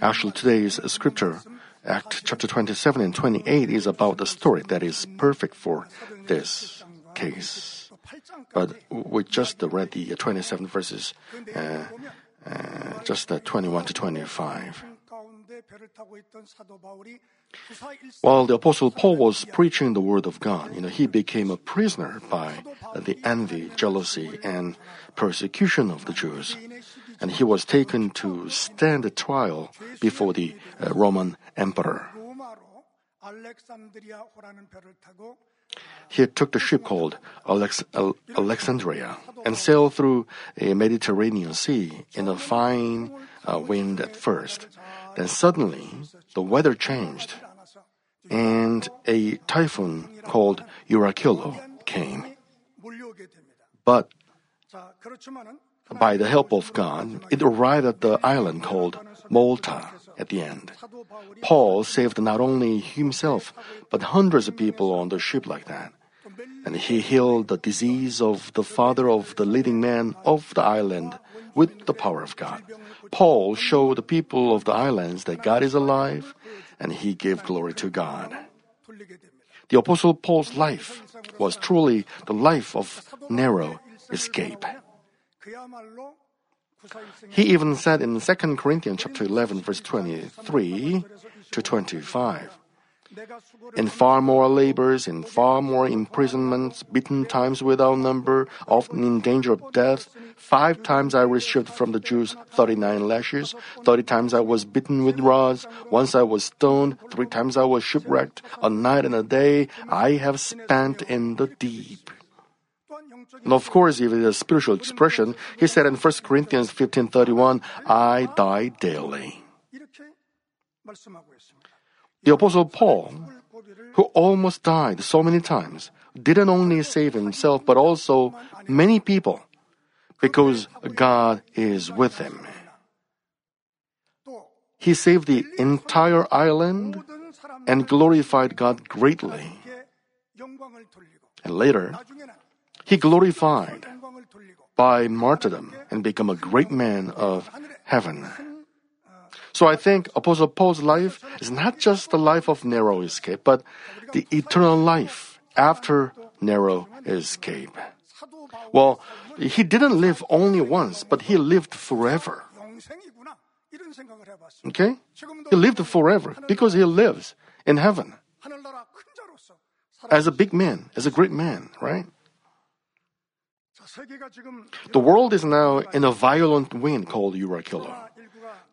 Actually, today's scripture, Act chapter 27 and 28, is about the story that is perfect for this case. But we just read the 27 verses, uh, uh, just the 21 to 25. While the Apostle Paul was preaching the word of God, you know, he became a prisoner by the envy, jealousy, and persecution of the Jews. And he was taken to stand a trial before the uh, Roman emperor. He took the ship called Alex- Alexandria and sailed through a Mediterranean Sea in a fine uh, wind at first. Then suddenly, the weather changed, and a typhoon called Euraquilo came. But by the help of God, it arrived at the island called Malta at the end. Paul saved not only himself, but hundreds of people on the ship like that. And he healed the disease of the father of the leading man of the island with the power of God. Paul showed the people of the islands that God is alive and he gave glory to God. The Apostle Paul's life was truly the life of narrow escape. He even said in 2 Corinthians chapter 11 verse 23 to 25, in far more labors, in far more imprisonments, beaten times without number, often in danger of death. Five times I received from the Jews 39 lashes. Thirty times I was beaten with rods. Once I was stoned. Three times I was shipwrecked. A night and a day I have spent in the deep. And of course, if it is a spiritual expression, he said in 1 Corinthians 15:31, I die daily. The Apostle Paul, who almost died so many times, didn't only save himself but also many people because God is with him. He saved the entire island and glorified God greatly. And later, he glorified by martyrdom and become a great man of heaven. So I think Apostle Paul's life is not just the life of narrow escape, but the eternal life after narrow escape. Well, he didn't live only once, but he lived forever. Okay? He lived forever because he lives in heaven as a big man, as a great man, right? The world is now in a violent wind called Euraquilo.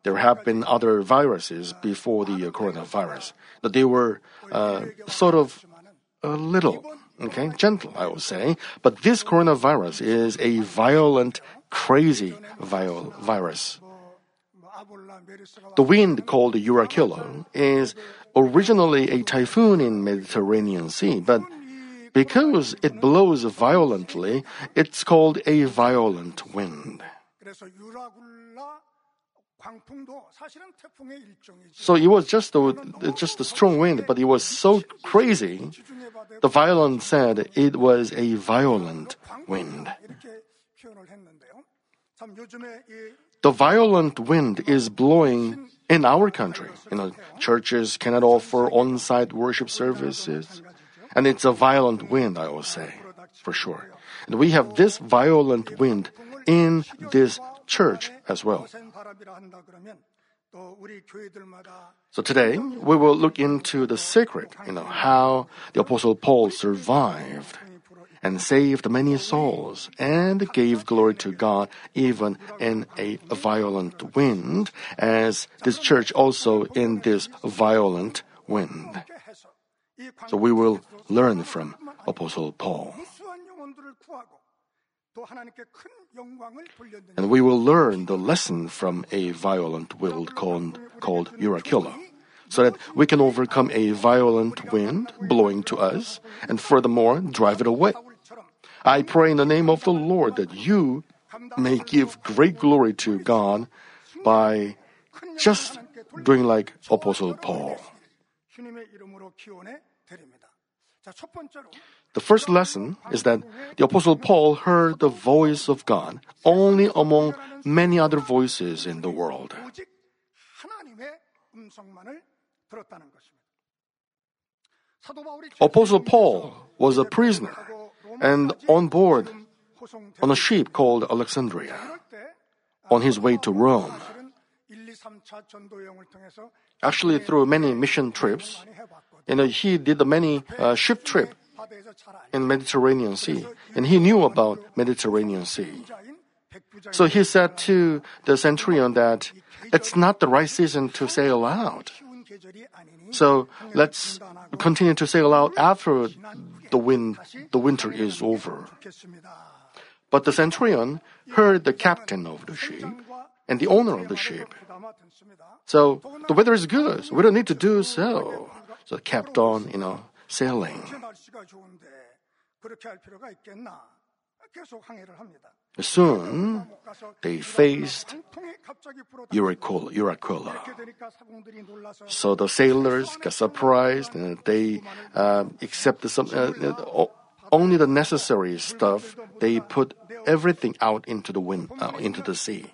There have been other viruses before the coronavirus, but they were uh, sort of a little, okay, gentle, I would say. But this coronavirus is a violent, crazy viol- virus. The wind called Euraquilo is originally a typhoon in Mediterranean Sea, but because it blows violently, it's called a violent wind. So it was just a, just a strong wind, but it was so crazy. The violent said it was a violent wind. The violent wind is blowing in our country. You know, churches cannot offer on-site worship services, and it's a violent wind, I will say, for sure. And we have this violent wind in this church as well. So today we will look into the secret, you know, how the apostle Paul survived and saved many souls and gave glory to God even in a violent wind as this church also in this violent wind. So we will learn from apostle Paul. And we will learn the lesson from a violent wind called, called so that we can overcome a violent wind blowing to us and furthermore drive it away. I pray in the name of the Lord that you may give great glory to God by just doing like Apostle Paul. The first lesson is that the Apostle Paul heard the voice of God only among many other voices in the world. Apostle Paul was a prisoner and on board on a ship called Alexandria on his way to Rome actually through many mission trips. You uh, know, he did many uh, ship trip in Mediterranean Sea, and he knew about Mediterranean Sea. So he said to the centurion that it's not the right season to sail out. So let's continue to sail out after the wind, the winter is over. But the centurion heard the captain of the ship and the owner of the ship so the weather is good. So we don't need to do so. So kept on, you know, sailing. Soon they faced Uracola. So the sailors got surprised and they uh, accepted some, uh, uh only the necessary stuff. They put everything out into the wind, uh, into the sea.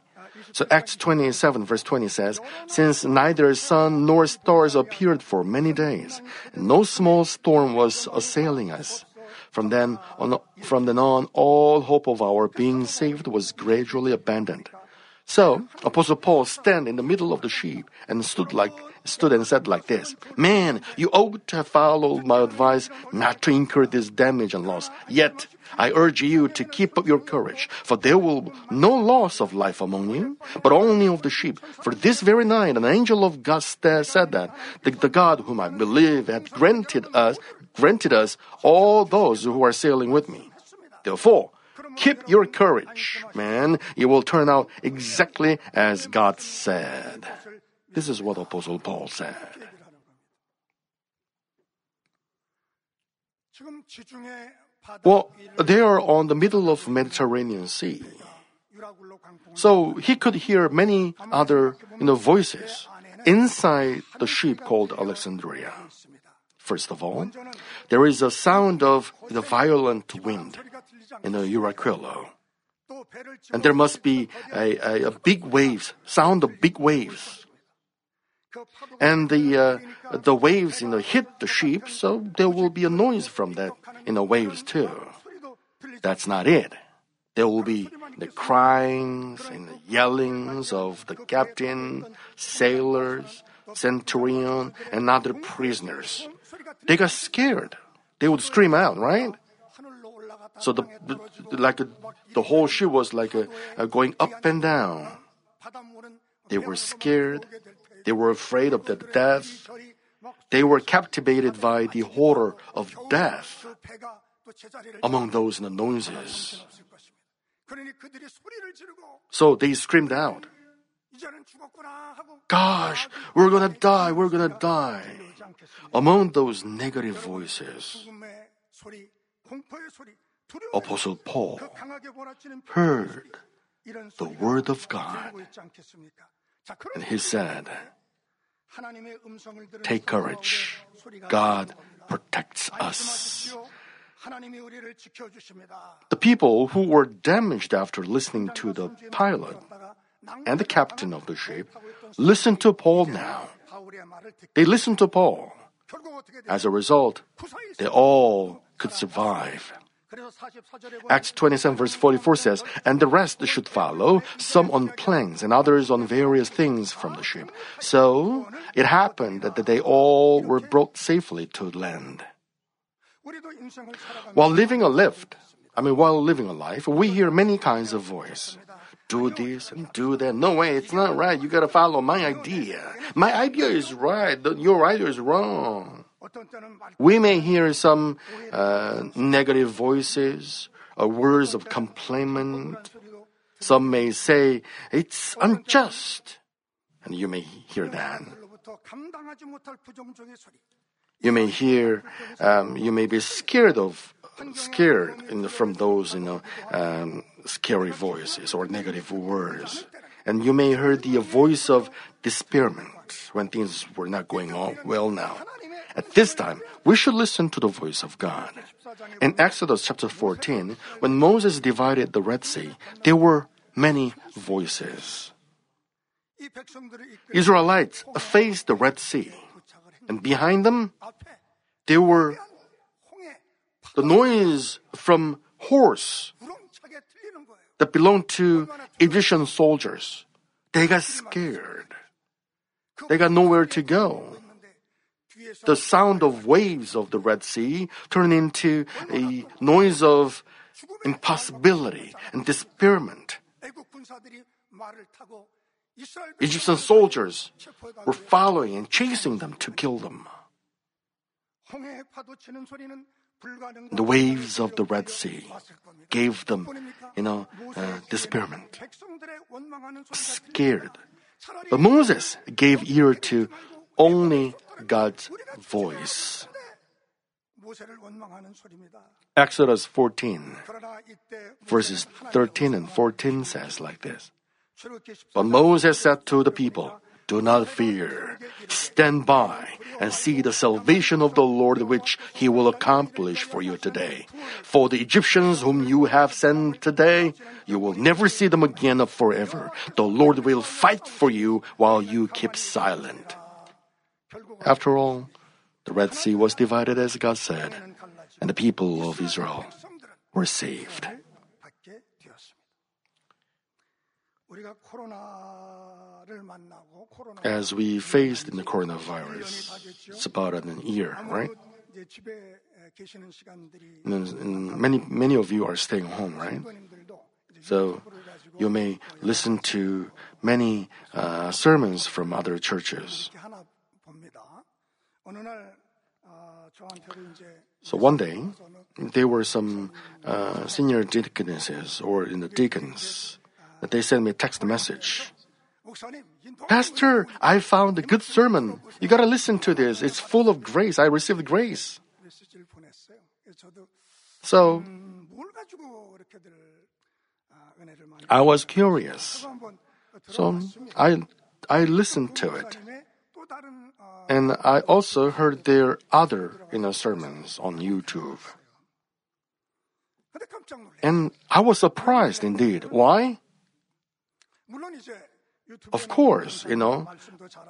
So Acts 27 verse 20 says, Since neither sun nor stars appeared for many days, and no small storm was assailing us. From then on, from then on, all hope of our being saved was gradually abandoned. So Apostle Paul stand in the middle of the ship and stood like stood and said like this, Man, you ought to have followed my advice not to incur this damage and loss. Yet I urge you to keep up your courage, for there will no loss of life among you, but only of the sheep. For this very night an angel of God said that the, the God whom I believe had granted us granted us all those who are sailing with me. Therefore, keep your courage, man. You will turn out exactly as God said. This is what Apostle Paul said. Well, they are on the middle of Mediterranean Sea. So he could hear many other you know, voices inside the ship called Alexandria. First of all, there is a sound of the violent wind in the Euraquilo. And there must be a, a, a big waves, sound of big waves and the uh, the waves you know hit the ship, so there will be a noise from that in the waves too. That's not it. There will be the cryings and the yellings of the captain, sailors, centurion, and other prisoners. They got scared. They would scream out, right? So the, the like a, the whole ship was like a, a going up and down. They were scared they were afraid of the death. They were captivated by the horror of death among those in the noises. So they screamed out, Gosh, we're gonna die, we're gonna die. Among those negative voices, Apostle Paul heard the word of God and he said, Take courage. God protects us. The people who were damaged after listening to the pilot and the captain of the ship listened to Paul now. They listened to Paul. As a result, they all could survive. Acts 27 verse 44 says, And the rest should follow, some on planks and others on various things from the ship. So it happened that they all were brought safely to land. While living a lift, I mean, while living a life, we hear many kinds of voice. Do this and do that. No way, it's not right. You gotta follow my idea. My idea is right. Your idea is wrong. We may hear some uh, negative voices or words of complaint. Some may say, it's unjust. And you may hear that. You may hear, um, you may be scared of, scared from those, you know, um, scary voices or negative words. And you may hear the voice of despairment when things were not going on well now. At this time, we should listen to the voice of God. In Exodus chapter 14, when Moses divided the Red Sea, there were many voices. Israelites faced the Red Sea, and behind them, there were the noise from horse that belonged to Egyptian soldiers. They got scared. They got nowhere to go the sound of waves of the Red Sea turned into a noise of impossibility and despairment. Egyptian soldiers were following and chasing them to kill them. The waves of the Red Sea gave them, you know, uh, despairment, scared. But Moses gave ear to only God's voice. Exodus 14, verses 13 and 14 says like this But Moses said to the people, Do not fear, stand by and see the salvation of the Lord which he will accomplish for you today. For the Egyptians whom you have sent today, you will never see them again forever. The Lord will fight for you while you keep silent. After all, the Red Sea was divided as God said, and the people of Israel were saved. As we faced the coronavirus, it's about an year, right? And many, many of you are staying home, right? So you may listen to many uh, sermons from other churches. So one day, there were some uh, senior deaconesses or in the deacons that they sent me a text message. Pastor, I found a good sermon. You gotta listen to this. It's full of grace. I received grace. So, I was curious. So I, I listened to it. And I also heard their other, you know, sermons on YouTube. And I was surprised indeed. Why? Of course, you know,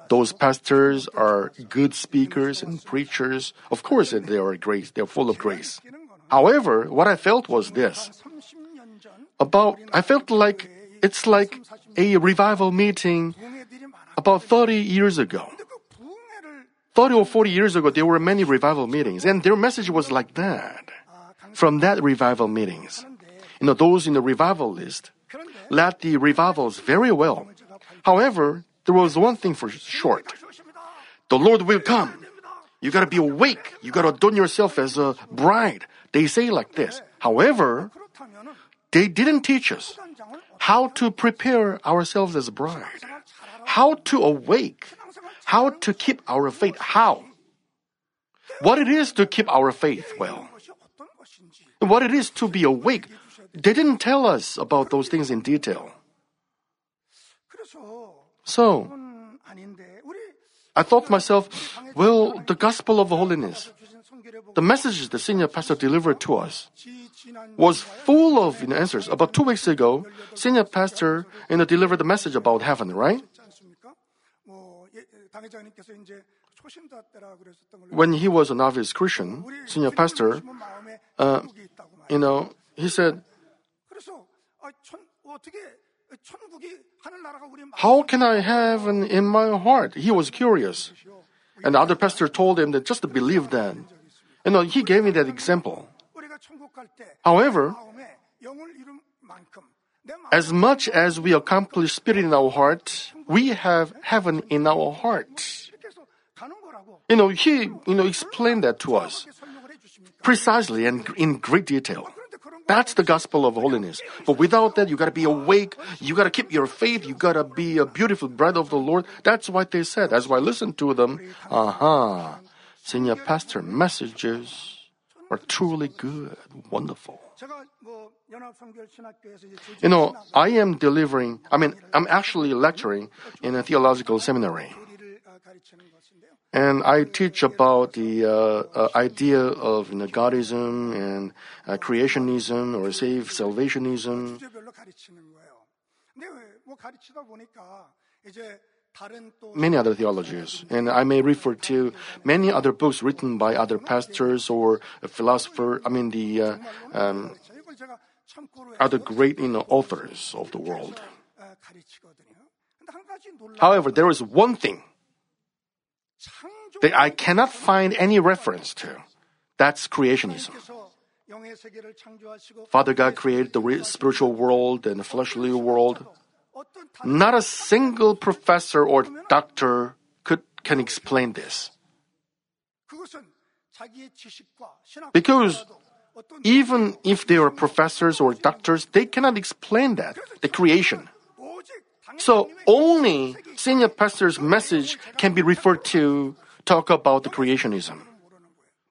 those pastors are good speakers and preachers. Of course, they are grace. They're full of grace. However, what I felt was this. About, I felt like it's like a revival meeting about 30 years ago. 30 or 40 years ago, there were many revival meetings, and their message was like that. From that revival meetings, you know, those in the revival list led the revivals very well. However, there was one thing for short. The Lord will come. You gotta be awake. You gotta adorn yourself as a bride. They say like this. However, they didn't teach us how to prepare ourselves as a bride, how to awake how to keep our faith? How? What it is to keep our faith well. What it is to be awake. They didn't tell us about those things in detail. So, I thought myself, well, the gospel of holiness, the messages the senior pastor delivered to us, was full of you know, answers. About two weeks ago, senior pastor you know, delivered the message about heaven, right? when he was a novice Christian, senior pastor, uh, you know, he said, How can I have an in my heart? He was curious. And the other pastor told him that just believe that. You know, he gave me that example. However, as much as we accomplish spirit in our heart, we have heaven in our heart. You know, he, you know, explained that to us precisely and in great detail. That's the gospel of holiness. But without that, you gotta be awake. You gotta keep your faith. You gotta be a beautiful bride of the Lord. That's what they said. That's why I listened to them. Aha. Uh-huh. Senior pastor messages are truly good, wonderful. You know, I am delivering, I mean, I'm actually lecturing in a theological seminary. And I teach about the uh, uh, idea of you know, Godism and uh, creationism or save salvationism many other theologies, and I may refer to many other books written by other pastors or philosophers, I mean, the uh, um, other great you know, authors of the world. However, there is one thing that I cannot find any reference to that's creationism. Father God created the spiritual world and the fleshly world. Not a single professor or doctor could, can explain this. Because even if they are professors or doctors, they cannot explain that, the creation. So only senior pastor's message can be referred to talk about the creationism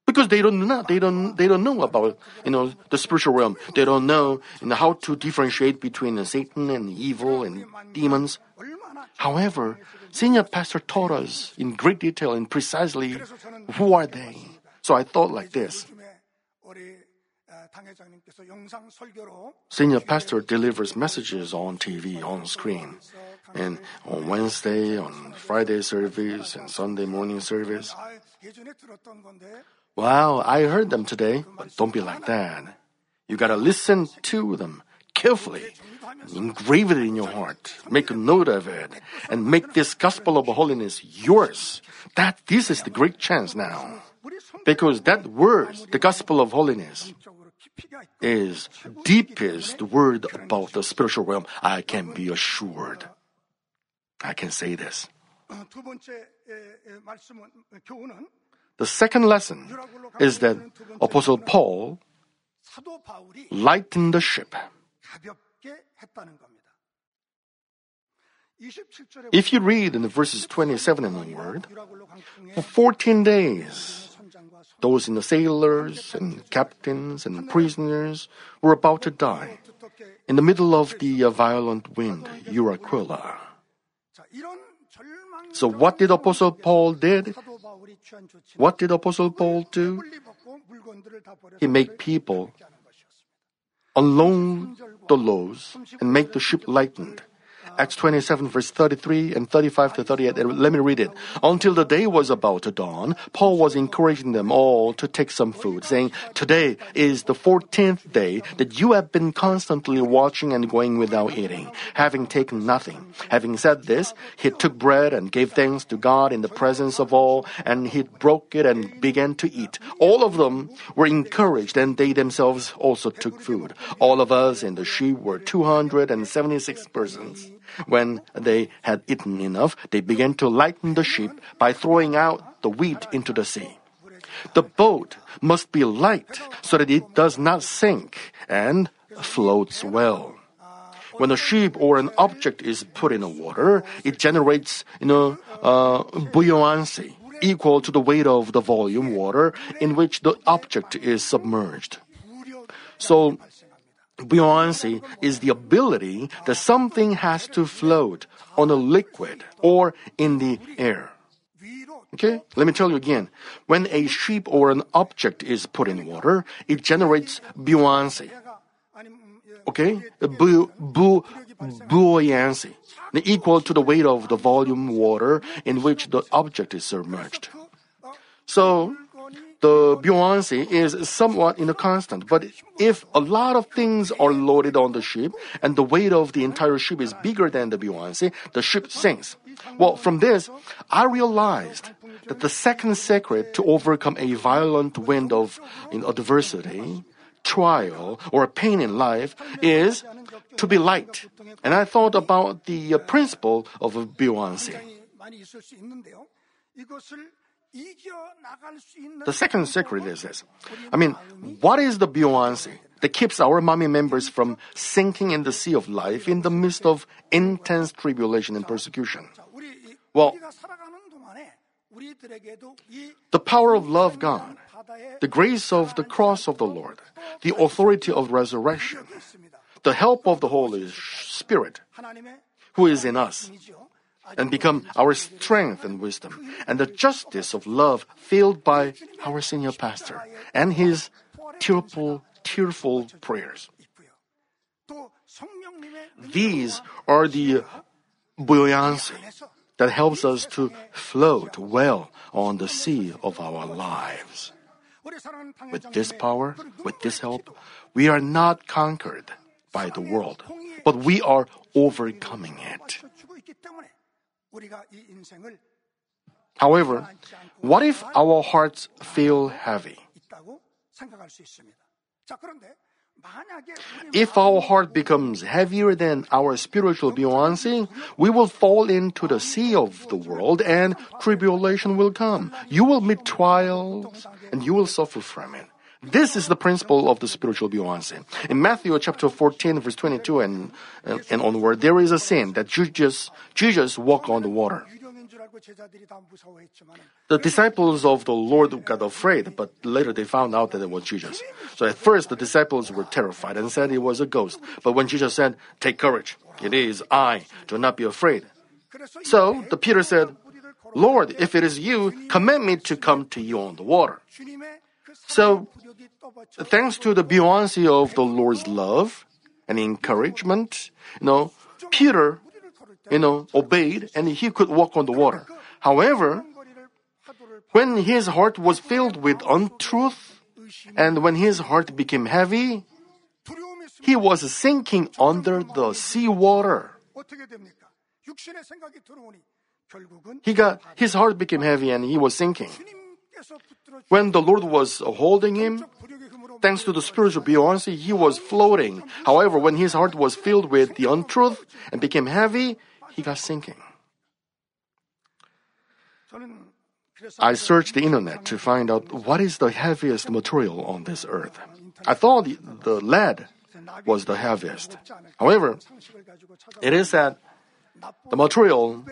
because they don't know, they don't, they don't know about, you know, the spiritual realm. They don't know you know, how to differentiate between uh, Satan and evil and demons. However, senior pastor taught us in great detail and precisely who are they. So I thought like this. Senior pastor delivers messages on TV, on screen, and on Wednesday, on Friday service, and Sunday morning service. Wow, I heard them today. But don't be like that. You gotta listen to them carefully. Engrave it in your heart. Make a note of it. And make this gospel of holiness yours. That this is the great chance now. Because that word, the gospel of holiness, is deepest word about the spiritual realm. I can be assured. I can say this. The second lesson is that Apostle Paul lightened the ship. If you read in the verses 27 and onward, for 14 days, those in the sailors and captains and prisoners were about to die in the middle of the uh, violent wind, Uraquilla. So what did Apostle Paul did? What did Apostle Paul do? He made people unload the loaves and make the ship lightened. Acts 27 verse 33 and 35 to 38. Let me read it. Until the day was about to dawn, Paul was encouraging them all to take some food, saying, Today is the 14th day that you have been constantly watching and going without eating, having taken nothing. Having said this, he took bread and gave thanks to God in the presence of all, and he broke it and began to eat. All of them were encouraged, and they themselves also took food. All of us in the ship were 276 persons. When they had eaten enough, they began to lighten the ship by throwing out the wheat into the sea. The boat must be light so that it does not sink and floats well. When a ship or an object is put in the water, it generates, you know, uh, buoyancy equal to the weight of the volume water in which the object is submerged. So, Buoyancy is the ability that something has to float on a liquid or in the air. Okay, let me tell you again. When a ship or an object is put in water, it generates buoyancy. Okay, bu- bu- buoyancy, equal to the weight of the volume water in which the object is submerged. So, the buoyancy is somewhat in a constant. But if a lot of things are loaded on the ship and the weight of the entire ship is bigger than the buoyancy, the ship sinks. Well, from this, I realized that the second secret to overcome a violent wind of in adversity, trial, or pain in life is to be light. And I thought about the uh, principle of buoyancy. The second secret is this. I mean, what is the buoyancy that keeps our Manmin members from sinking in the sea of life in the midst of intense tribulation and persecution? Well, the power of love God, the grace of the cross of the Lord, the authority of resurrection, the help of the Holy Spirit, who is in us, and become our strength and wisdom, and the justice of love filled by our senior pastor and his tearful, tearful prayers. These are the buoyancy that helps us to float well on the sea of our lives. With this power, with this help, we are not conquered by the world, but we are overcoming it. However, what if our hearts feel heavy? If our heart becomes heavier than our spiritual buoyancy, we will fall into the sea of the world and tribulation will come. You will meet trials and you will suffer from it. This is the principle of the spiritual buoyancy. In Matthew chapter 14, verse 22 and, and, and onward, there is a scene that Jesus, Jesus walked on the water. The disciples of the Lord got afraid, but later they found out that it was Jesus. So at first the disciples were terrified and said it was a ghost. But when Jesus said, Take courage, it is I, do not be afraid. So the Peter said, Lord, if it is you, command me to come to you on the water. So, thanks to the buoyancy of the Lord's love and encouragement, you know, Peter, you know, obeyed and he could walk on the water. However, when his heart was filled with untruth and when his heart became heavy, he was sinking under the seawater. He got, his heart became heavy and he was sinking. When the Lord was holding him, thanks to the spiritual buoyancy, he was floating. However, when his heart was filled with the untruth and became heavy, he got sinking. I searched the internet to find out what is the heaviest material on this earth. I thought the, lead was the heaviest. However, it is that the material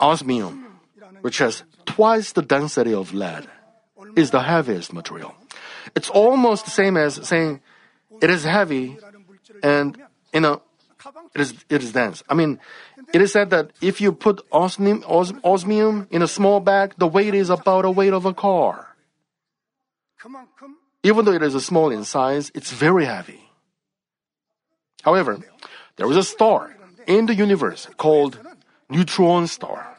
Osmium, which has twice the density of lead, is the heaviest material. It's almost the same as saying it is heavy and, you know, it is, it is dense. I mean, it is said that if you put osmium, os, osmium in a small bag, the weight is about a weight of a car. Even though it is a small in size, it's very heavy. However, there is a star in the universe called neutron star.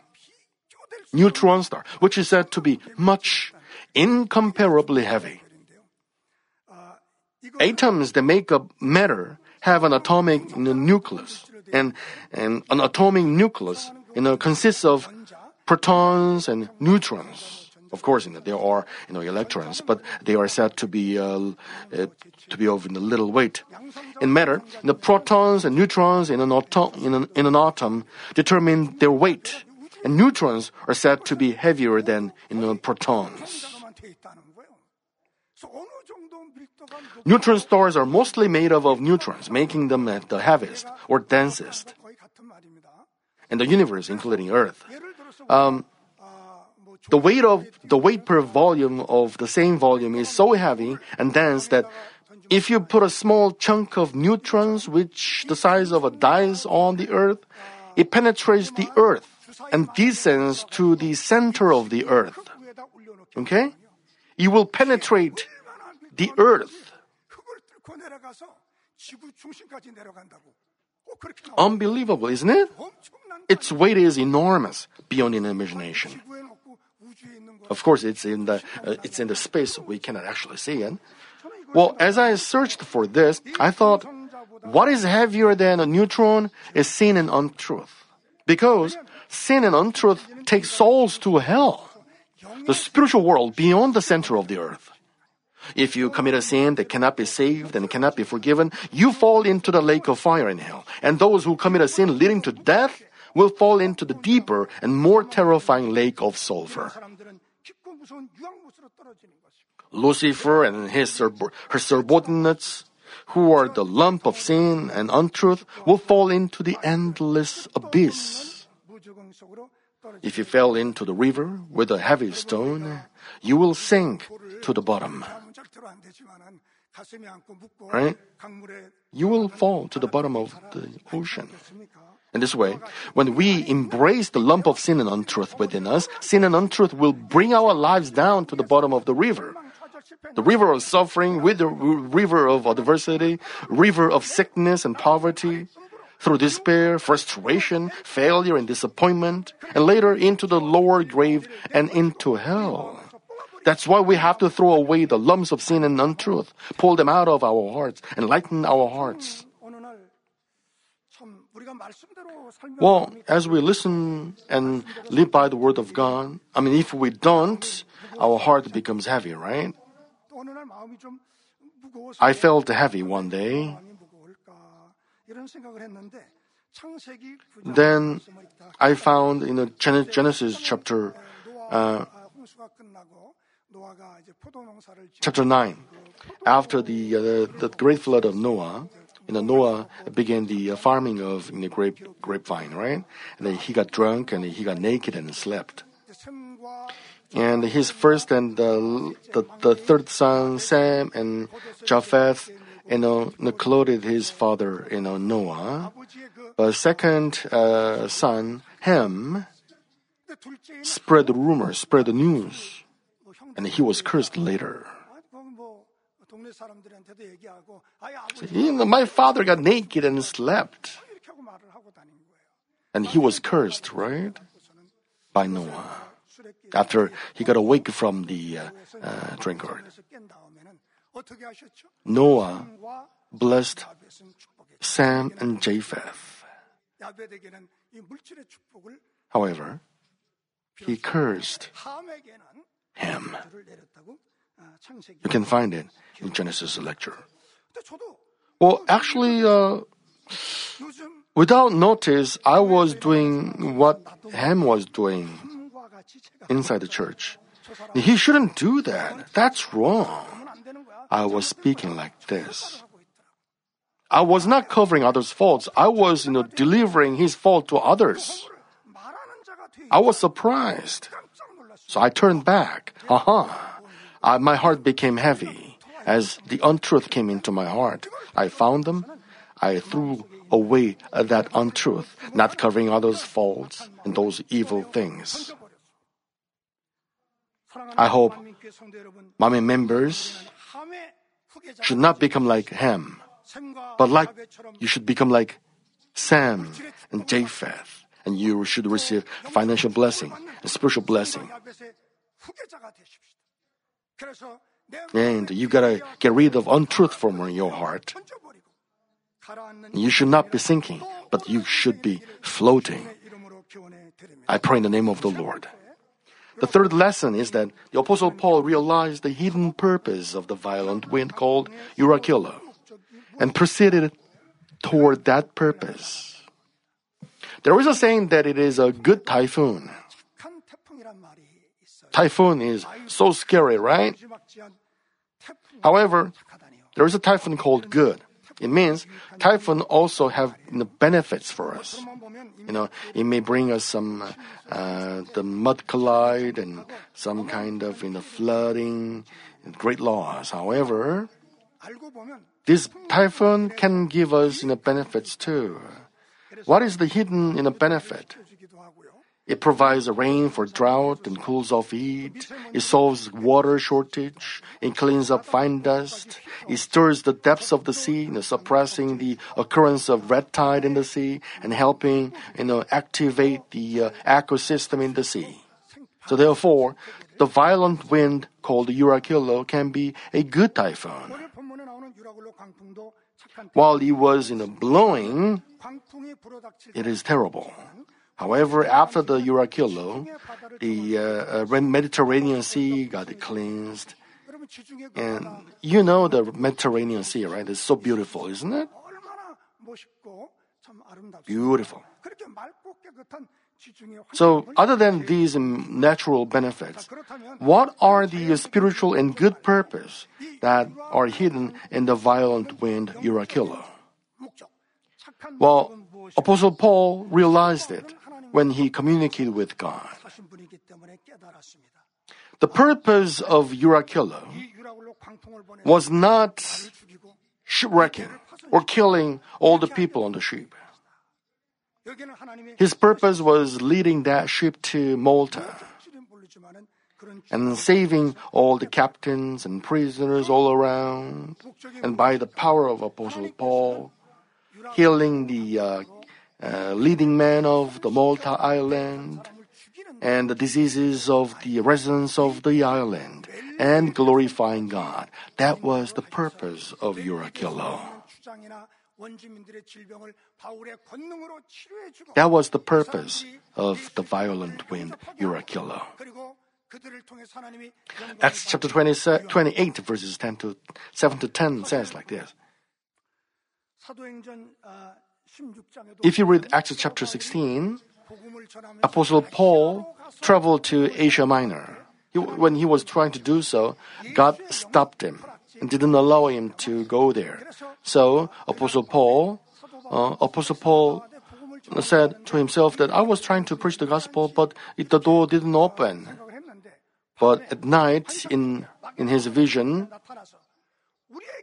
Neutron star, which is said to be much incomparably heavy. Atoms that make up matter have an atomic nucleus, and, and an atomic nucleus you know, consists of protons and neutrons. Of course, you know, there are you know, electrons, but they are said to be uh, uh, to be of you know, little weight. In matter, the protons and neutrons in an, auto- in, an, in an atom determine their weight, and neutrons are said to be heavier than you know, protons. Neutron stars are mostly made up of neutrons, making them at the heaviest or densest. And the universe, including Earth. Um, the weight of the weight per volume of the same volume is so heavy and dense that if you put a small chunk of neutrons which the size of a dice on the earth, it penetrates the earth and descends to the center of the earth. Okay? It will penetrate the earth. Unbelievable, isn't it? Its weight is enormous beyond imagination. Of course, it's in the uh, it's in the space we cannot actually see in. Well, as I searched for this, I thought, what is heavier than a neutron is sin and untruth, because sin and untruth take souls to hell, the spiritual world beyond the center of the earth. If you commit a sin that cannot be saved and cannot be forgiven, you fall into the lake of fire in hell. And those who commit a sin leading to death will fall into the deeper and more terrifying lake of sulfur. Lucifer and his her subordinates, who are the lump of sin and untruth, will fall into the endless abyss. If you fell into the river with a heavy stone, you will sink to the bottom. Right? You will fall to the bottom of the ocean. In this way, when we embrace the lump of sin and untruth within us, sin and untruth will bring our lives down to the bottom of the river. The river of suffering with the river of adversity, river of sickness and poverty, through despair, frustration, failure, and disappointment, and later into the lower grave and into hell. That's why we have to throw away the lumps of sin and untruth, pull them out of our hearts, and lighten our hearts. Well, as we listen and live by the word of God, I mean, if we don't, our heart becomes heavy, right? I felt heavy one day. Then I found in the Genesis chapter uh, chapter nine, after the uh, the great flood of Noah, you know, Noah began the uh, farming of you know, grape, grapevine, right? And then he got drunk and he got naked and slept. And his first and the, the, the third son, Sam and Japheth, you know, clothed his father, you know, Noah. But second uh, son, Ham, spread rumors, spread the news, and he was cursed later. My father got naked and slept. And he was cursed, right? By Noah. After he got awake from the uh, uh. Noah blessed Sam and Japheth. However, he cursed him. You can find it in Genesis lecture. Well, actually, uh, without notice, I was doing what Ham was doing inside the church. He shouldn't do that. That's wrong. I was speaking like this. I was not covering others' faults. I was, you know, delivering his fault to others. I was surprised. So I turned back. Aha. Uh-huh. I, my heart became heavy as the untruth came into my heart. I found them. I threw away that untruth, not covering others' faults and those evil things. I hope Manmin members should not become like Ham, but like you should become like Sam and Japheth, and you should receive financial blessing and spiritual blessing. And you gotta get rid of untruth from your heart. You should not be sinking, but you should be floating. I pray in the name of the Lord. The third lesson is that the Apostle Paul realized the hidden purpose of the violent wind called Eurachilla and proceeded toward that purpose. There is a saying that it is a good typhoon typhoon is so scary, right? However, there is a typhoon called good. It means typhoon also have you know, benefits for us. You know, it may bring us some uh, uh, the mud collide and some kind of you know flooding, great loss. However, this typhoon can give us you know benefits too. What is the hidden you know benefit? It provides rain for drought and cools off heat. It solves water shortage and cleans up fine dust. It stirs the depths of the sea, you know, suppressing the occurrence of red tide in the sea and helping you know, activate the uh, ecosystem in the sea. So therefore, the violent wind called Euraquilo can be a good typhoon. While it was you know, blowing, it is terrible. However, after the Euraquilo, the uh, uh Mediterranean Sea got cleansed. And you know the Mediterranean Sea, right? It's so beautiful, isn't it? Beautiful. So, other than these natural benefits, what are the spiritual and good purpose that are hidden in the violent wind Euraquilo? Well, Apostle Paul realized it when he communicated with God. The purpose of Eurakilla was not shipwrecking or killing all the people on the ship. His purpose was leading that ship to Malta and saving all the captains and prisoners all around, and by the power of Apostle Paul, healing the uh, leading man of the Malta Island, and the diseases of the residents of the island, and glorifying God. That was the purpose of Euraquilo. That was the purpose of the violent wind Euraquilo. Acts chapter 20, 28, verses 10 to 7 to 10 says like this. If you read Acts chapter 16, Apostle Paul traveled to Asia Minor. He, when he was trying to do so, God stopped him and didn't allow him to go there. So Apostle Paul, uh, Apostle Paul said to himself that I was trying to preach the gospel, but it, the door didn't open. But at night, in in his vision,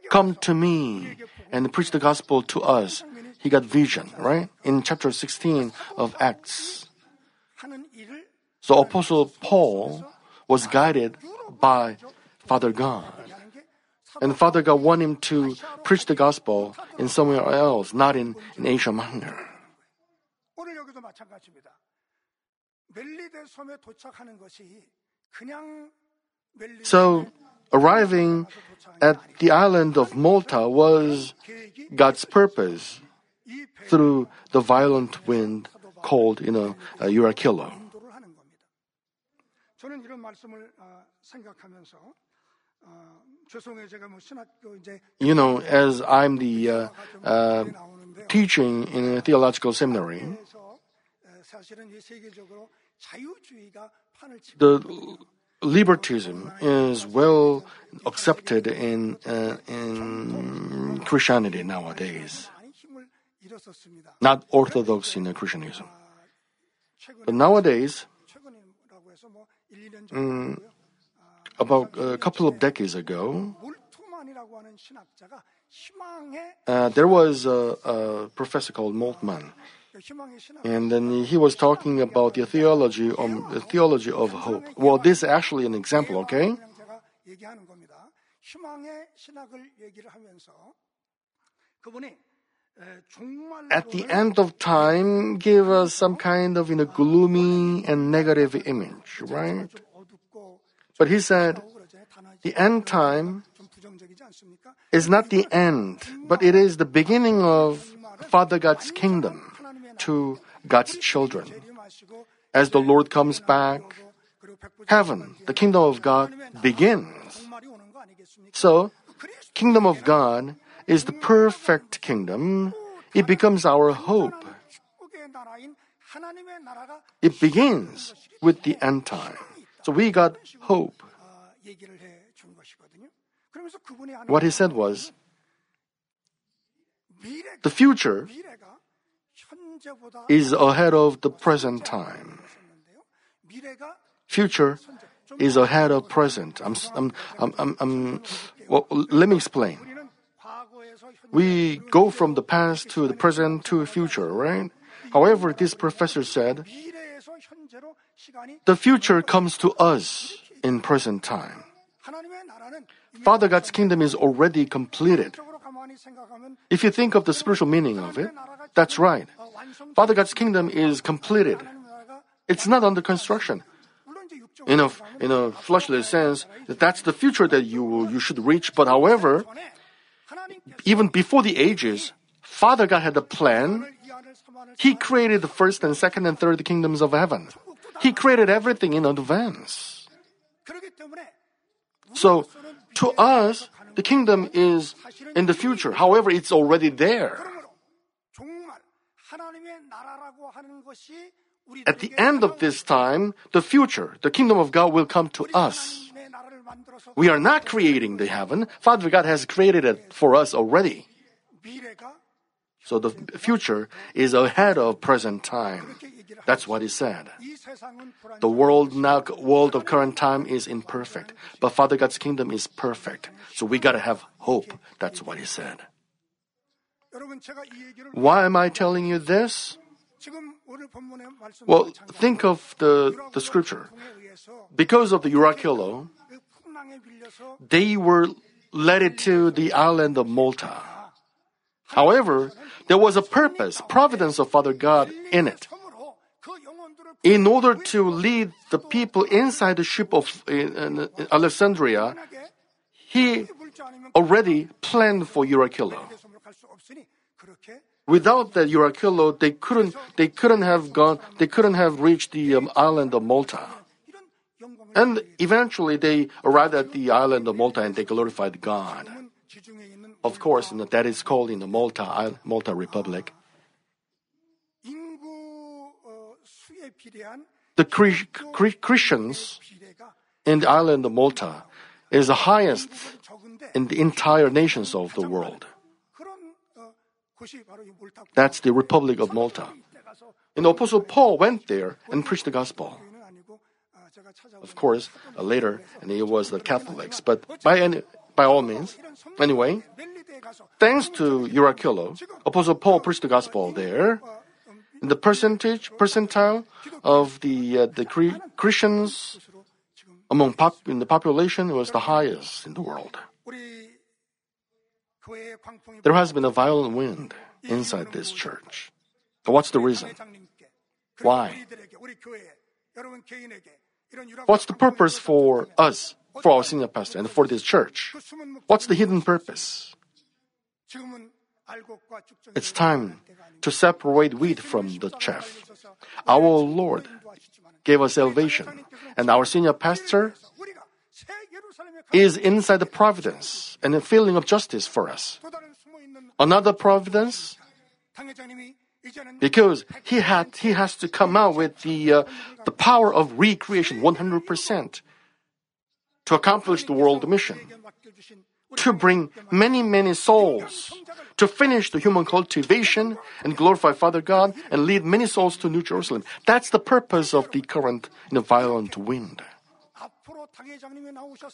come to me and preach the gospel to us he got vision, right? In chapter 16 of Acts. So Apostle Paul was guided by Father God. And Father God wanted him to preach the gospel in somewhere else, not in, in Asia Minor. So, arriving at the island of Malta was God's purpose through the violent wind called, you know, uh, killer. You know, as I'm the uh, uh, teaching in a theological seminary, the libertism is well accepted in, uh, in Christianity nowadays not orthodox in Christianism. But nowadays, about a couple of decades ago, uh, there was a, a, professor called Moltmann, and then he was talking about the theology the theology of hope. Well, this is actually an example, okay? at the end of time give us some kind of you know gloomy and negative image, right? But he said the end time is not the end, but it is the beginning of Father God's kingdom to God's children. As the Lord comes back, heaven, the kingdom of God begins. So, kingdom of God is the perfect kingdom. It becomes our hope. It begins with the end time. So we got hope. What he said was the future is ahead of the present time. Future is ahead of present. I'm, I'm, I'm, well, let me explain we go from the past to the present to the future, right? However, this professor said, the future comes to us in present time. Father God's kingdom is already completed. If you think of the spiritual meaning of it, that's right. Father God's kingdom is completed. It's not under construction. In a, in a fleshly sense, that's the future that you, you should reach, but however, even before the ages, Father God had a plan. He created the first and second and third kingdoms of heaven. He created everything in advance. So, to us, the kingdom is in the future. However, it's already there. At the end of this time, the future, the kingdom of God will come to us. We are not creating the heaven. Father God has created it for us already. So the future is ahead of present time. That's what he said. The world now, world of current time is imperfect, but Father God's kingdom is perfect. So we gotta have hope. That's what he said. Why am I telling you this? Well, think of the, the scripture. Because of the Euraquilo, they were led to the island of Malta. However, there was a purpose, providence of Father God in it. In order to lead the people inside the ship of Alexandria, he already planned for Euraquilo. Without that Euraquilo, they couldn't, they couldn't have gone, they couldn't have reached the um, island of Malta. And eventually they arrived at the island of Malta and they glorified God. Of course, that is called in the Malta, uh, Malta Republic. The Christians in the island of Malta is the highest in the entire nations of the world. That's the Republic of Malta. And Apostle Paul went there and preached the gospel of course, uh, later, and it was the Catholics. But by any, by all means, anyway, thanks to Euraquilo, Apostle Paul preached the gospel there. And the percentage percentile of the uh, the cre- Christians among pop, in the population was the highest in the world. There has been a violent wind inside this church. What's the reason? Why? What's the purpose for us, for our senior pastor, and for this church? What's the hidden purpose? It's time to separate wheat from the chaff. Our Lord gave us salvation, and our senior pastor is inside the providence and a feeling of justice for us. Another providence because he had he has to come out with the uh, the power of recreation 100% to accomplish the world mission. To bring many many souls. To finish the human cultivation and glorify Father God and lead many souls to New Jerusalem. That's the purpose of the current you know, violent wind.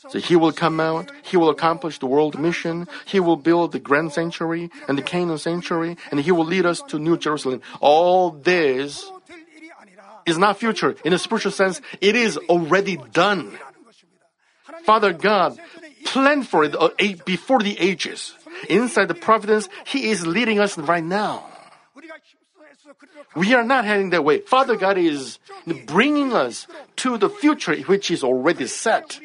So he will come out, he will accomplish the world mission, he will build the grand sanctuary and the Canaan sanctuary, and he will lead us to New Jerusalem. All this is not future. In a spiritual sense, it is already done. Father God planned for it uh, before the ages. Inside the providence, he is leading us right now. We are not heading that way. Father God is bringing us to the future which is already set.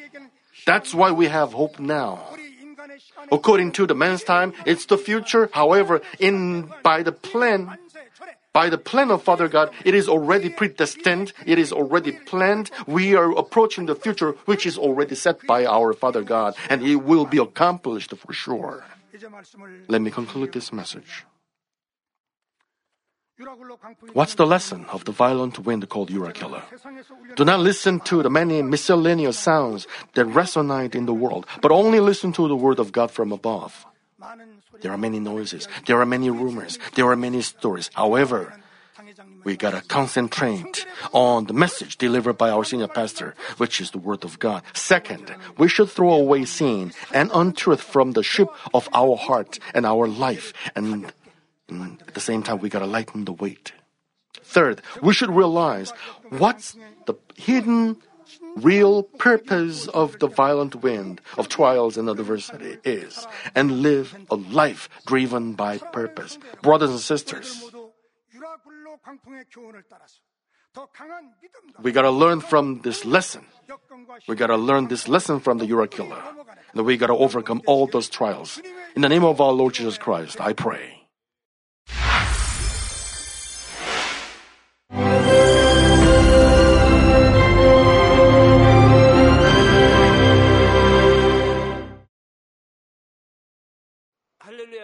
That's why we have hope now. According to the man's time, it's the future. However, in by the plan by the plan of Father God, it is already predestined, it is already planned. We are approaching the future which is already set by our Father God, and it will be accomplished for sure. Let me conclude this message. What's the lesson of the violent wind called Euraquilo? Do not listen to the many miscellaneous sounds that resonate in the world, but only listen to the word of God from above. There are many noises, there are many rumors, there are many stories. However, we gotta concentrate on the message delivered by our senior pastor, which is the word of God. Second, we should throw away sin and untruth from the ship of our heart and our life and and at the same time, we gotta lighten the weight. Third, we should realize what's the hidden real purpose of the violent wind of trials and adversity is and live a life driven by purpose. Brothers and sisters, we gotta learn from this lesson. We gotta learn this lesson from the Euraquilo. That we gotta overcome all those trials. In the name of our Lord Jesus Christ, I pray.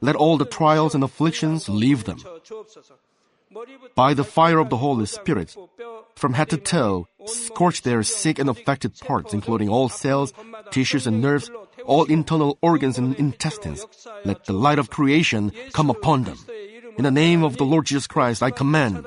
Let all the trials and afflictions leave them. By the fire of the Holy Spirit, from head to toe, scorch their sick and affected parts, including all cells, tissues, and nerves, all internal organs and intestines. Let the light of creation come upon them. In the name of the Lord Jesus Christ, I command